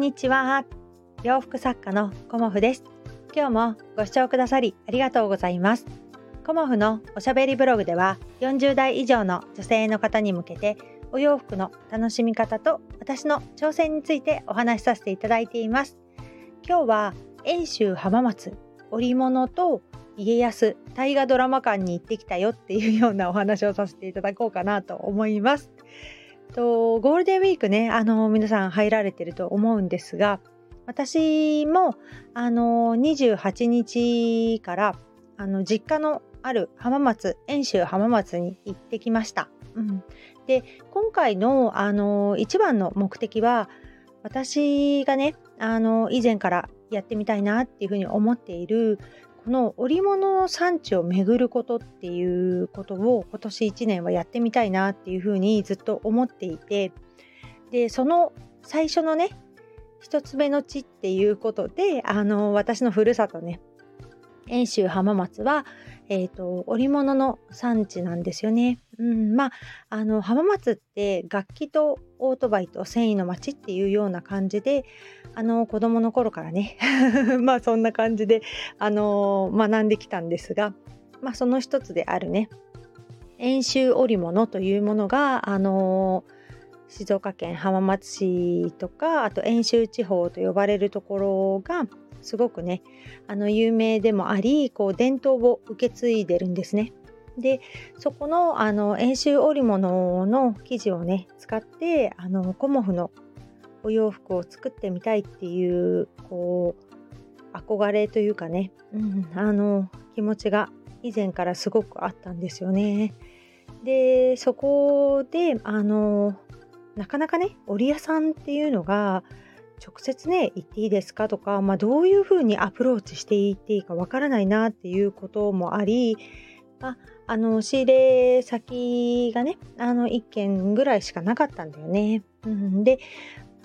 んにちは。洋服作家のコモフです。今日もご視聴くださりありがとうございます。コモフのおしゃべりブログでは40代以上の女性の方に向けてお洋服の楽しみ方と私の挑戦についてお話しさせていただいています。今日は遠州浜松織物と家康大河ドラマ館に行ってきたよっていうようなお話をさせていただこうかなと思います。とゴールデンウィークねあの皆さん入られてると思うんですが私もあの28日からあの実家のある浜松遠州浜松に行ってきました。うん、で今回のあの一番の目的は私がねあの以前からやってみたいなっていうふうに思っているの織物の産地を巡ることっていうことを今年1年はやってみたいなっていうふうにずっと思っていてでその最初のね1つ目の地っていうことであの私のふるさとね遠州浜松は、えーと、織物の産地なんですよね。うん、まああの浜松って楽器とオートバイと繊維の町っていうような感じであの子供の頃からね まあそんな感じであの学んできたんですが、まあ、その一つであるね遠州織物というものがあの静岡県浜松市とかあと遠州地方と呼ばれるところがすごくねあの有名でもありこう伝統を受け継いでるんですね。でそこのあの遠州織物の生地をね使ってあのコモフのお洋服を作ってみたいっていうこう憧れというかね、うん、あの気持ちが以前からすごくあったんですよね。でそこであのなかなかね織屋さんっていうのが直接ね言っていいですかとか、まあ、どういうふうにアプローチしていっていいかわからないなっていうこともあり、まあ、あの仕入れ先がねあの1軒ぐらいしかなかったんだよね。うん、で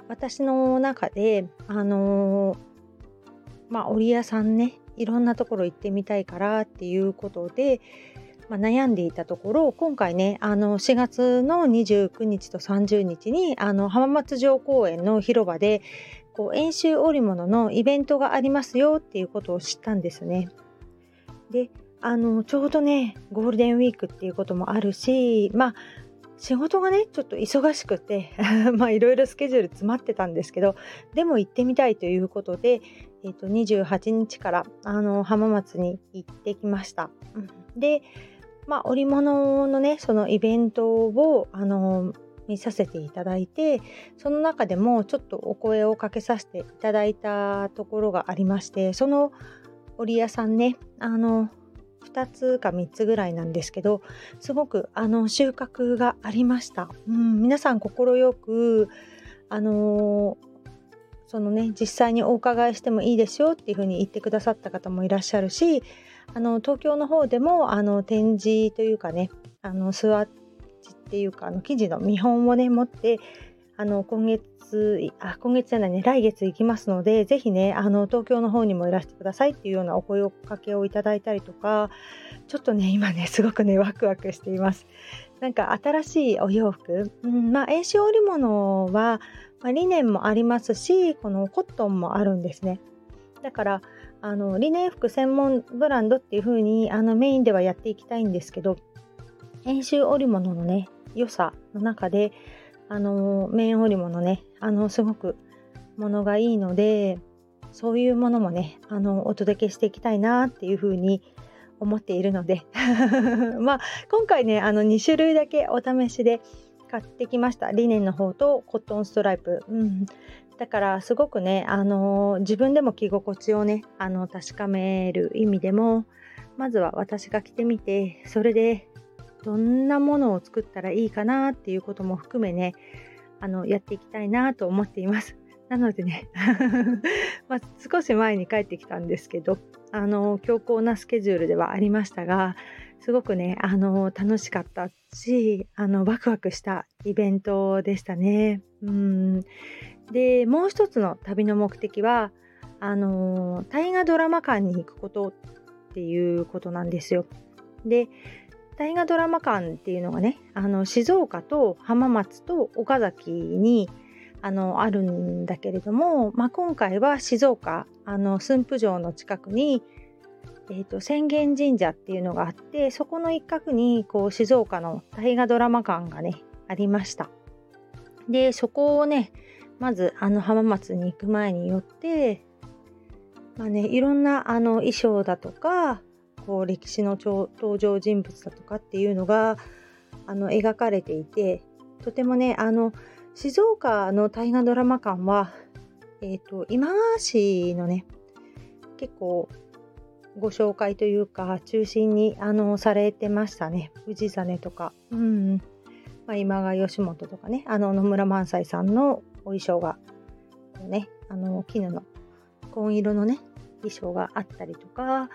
私の中であのまあ織屋さんねいろんなところ行ってみたいからっていうことで、まあ、悩んでいたところ今回ねあの4月の29日と30日にあの浜松城公園の広場でこう演習織物のイベントがありますよっていうことを知ったんですね。であのちょうどねゴールデンウィークっていうこともあるしまあ仕事がねちょっと忙しくて まあいろいろスケジュール詰まってたんですけどでも行ってみたいということで、えー、と28日からあの浜松に行ってきました。でまあ、織物のねそのイベントをあの見させていただいてその中でもちょっとお声をかけさせていただいたところがありましてその織屋さんねあの2つか3つぐらいなんですけどすごくあの収穫がありました、うん、皆さん快くあのそのね実際にお伺いしてもいいですよっていうふうに言ってくださった方もいらっしゃるしあの東京の方でもあの展示というかねあのスワッチっていうかあの生地の見本をね持ってあの今月あ今月じゃないね来月行きますのでぜひねあの東京の方にもいらしてくださいっていうようなお声かけをいただいたりとかちょっとね今ねすごくねワクワクしています。なんか新しいお洋服、うん、まあ遠州織物は、まあ、リネンもありますしこのコットンもあるんですね。だからあのリネン服専門ブランドっていう風にあのメインではやっていきたいんですけど編集織物のね良さの中であの綿織物ねあのすごくものがいいのでそういうものもねあのお届けしていきたいなっていう風に思っているので。まあ今回ねあの2種類だけお試しで買ってきました。リネンの方とコットンストライプ、うん、だからすごくね、あの自分でも着心地をねあの確かめる意味でもまずは私が着てみてそれでどんなものを作ったらいいかなっていうことも含めねあのやっていきたいなと思っています。なのでね まあ、少し前に帰ってきたんですけどあの強硬なスケジュールではありましたがすごくねあの楽しかったしあのワクワクしたイベントでしたね。うんでもう一つの旅の目的はあの大河ドラマ館に行くことっていうことなんですよ。で大河ドラマ館っていうのがねあの静岡と浜松と岡崎にあのあるんだけれども、まあ、今回は静岡あの駿府城の近くに、えーと、浅間神社っていうのがあってそこの一角にこう静岡の大河ドラマ館がねありましたでそこをねまずあの浜松に行く前によってまあねいろんなあの衣装だとかこう歴史の登場人物だとかっていうのがあの描かれていてとてもねあの静岡の大河ドラマ館は、えーと、今川市のね結構ご紹介というか中心にあのされてましたね。氏真とか、うん。まあ、今川義元とかねあの野村萬斎さんのお衣装がねあの絹の紺色のね衣装があったりとか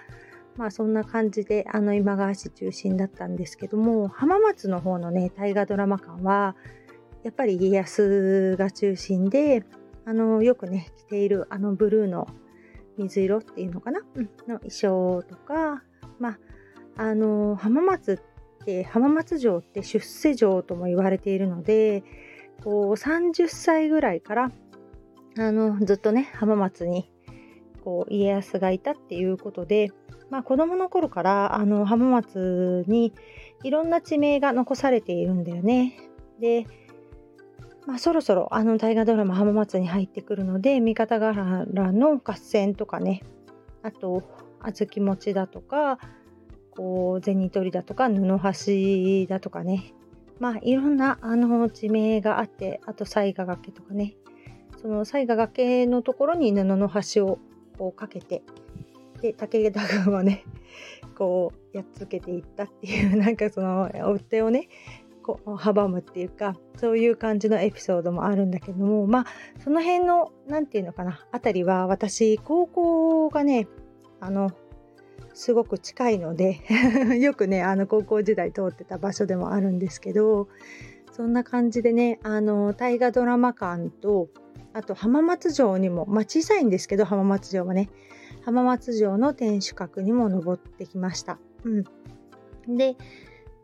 まあそんな感じであの今川市中心だったんですけども浜松の方のね大河ドラマ館はやっぱり家康が中心であのよくね着ているあのブルーの水色っていうのかな、うん、の衣装とかまああの浜松って浜松城って出世城とも言われているのでこう30歳ぐらいからあのずっとね浜松にこう家康がいたっていうことで、まあ、子供の頃からあの浜松にいろんな地名が残されているんだよね。でまあ、そろそろあの大河ドラマ浜松に入ってくるので三方ヶ原の合戦とかねあと小豆餅だとかこう銭取りだとか布端だとかねまあいろんなあの地名があってあと雑賀崖とかね。その雑賀崖のところに布の端をこうかけてで武田軍はね こうやっつけていったっていう なんかその追っ手をねこう阻むっていうかそういう感じのエピソードもあるんだけどもまあその辺の何て言うのかなあたりは私高校がねあのすごく近いので よくねあの高校時代通ってた場所でもあるんですけどそんな感じでねあの大河ドラマ館とあと浜松城にも、まあ、小さいんですけど浜松城はね浜松城の天守閣にも登ってきました。うん、で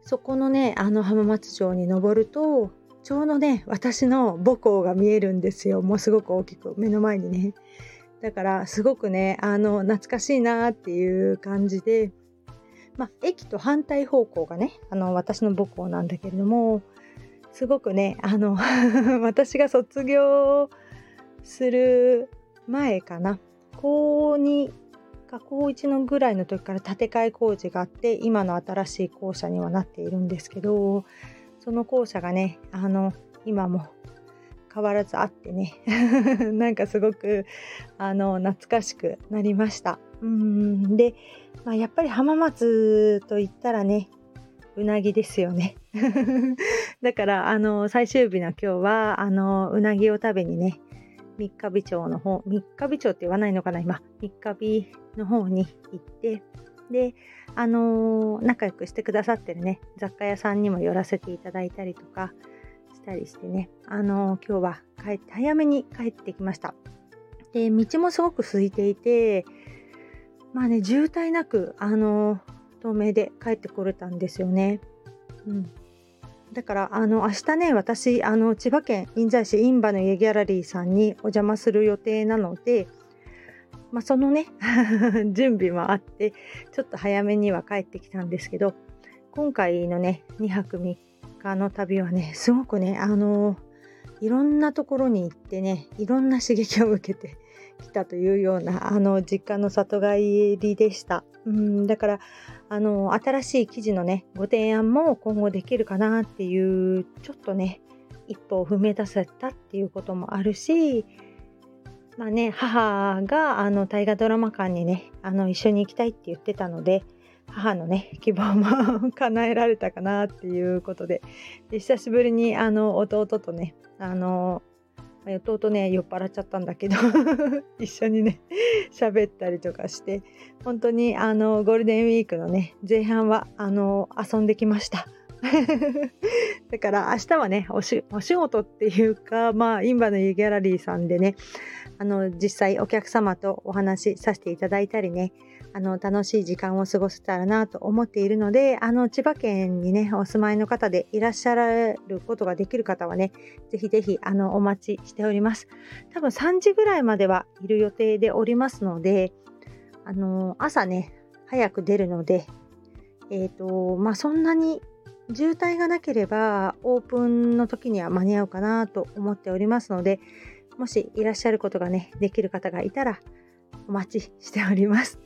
そこのねあの浜松城に登るとちょうどね私の母校が見えるんですよ。もうすごく大きく目の前にね。だからすごくねあの懐かしいなっていう感じでまあ駅と反対方向がねあの私の母校なんだけれどもすごくねあの 私が卒業する前かな。高2が高1のぐらいの時から建て替え工事があって今の新しい校舎にはなっているんですけどその校舎がねあの今も変わらずあってね。なんかすごくあの懐かしくなりました。うん。で、まあ、やっぱり浜松といったらねうなぎですよね。だからあの最終日の今日はあのうなぎを食べにね三日日町の方、三日日町って言わないのかな、今、三日日の方に行って、で、あのー、仲良くしてくださってるね、雑貨屋さんにも寄らせていただいたりとかたりしてね、あのー、今日は帰って、早めに帰ってきました。で、道もすごく空いていて、まあね、渋滞なく、あのー、透明で帰ってこれたんですよね。うん。だからあの明日ね私あの千葉県印西市印旛の家ギャラリーさんにお邪魔する予定なので、まあ、そのね 準備もあってちょっと早めには帰ってきたんですけど今回のね2泊3の旅はねすごくねあのいろんなところに行ってねいろんな刺激を受けて きたというようなあの実家の里帰りでした。うんだからあの新しい記事のねご提案も今後できるかなっていうちょっとね一歩を踏み出せたっていうこともあるしまあね母があの大河ドラマ館にねあの一緒に行きたいって言ってたので母のね 希望も叶えられたかなっていうことで。で久しぶりにあの弟とねあの弟ね酔っ払っちゃったんだけど 一緒にね 喋ったりとかして本当にあのゴールデンウィークのね前半はあの遊んできました。だから明日はねお仕事っていうかまあインバの湯ギャラリーさんでねあの実際お客様とお話しさせていただいたりねあの楽しい時間を過ごせたらなと思っているのであの千葉県にねお住まいの方でいらっしゃることができる方はねぜひぜひあのお待ちしております。多分3時ぐらいまではいる予定でおりますのであの朝ね早く出るのでえっ、ー、とまあそんなに渋滞がなければオープンの時には間に合うかなと思っておりますのでもしいらっしゃることがねできる方がいたらお待ちしております。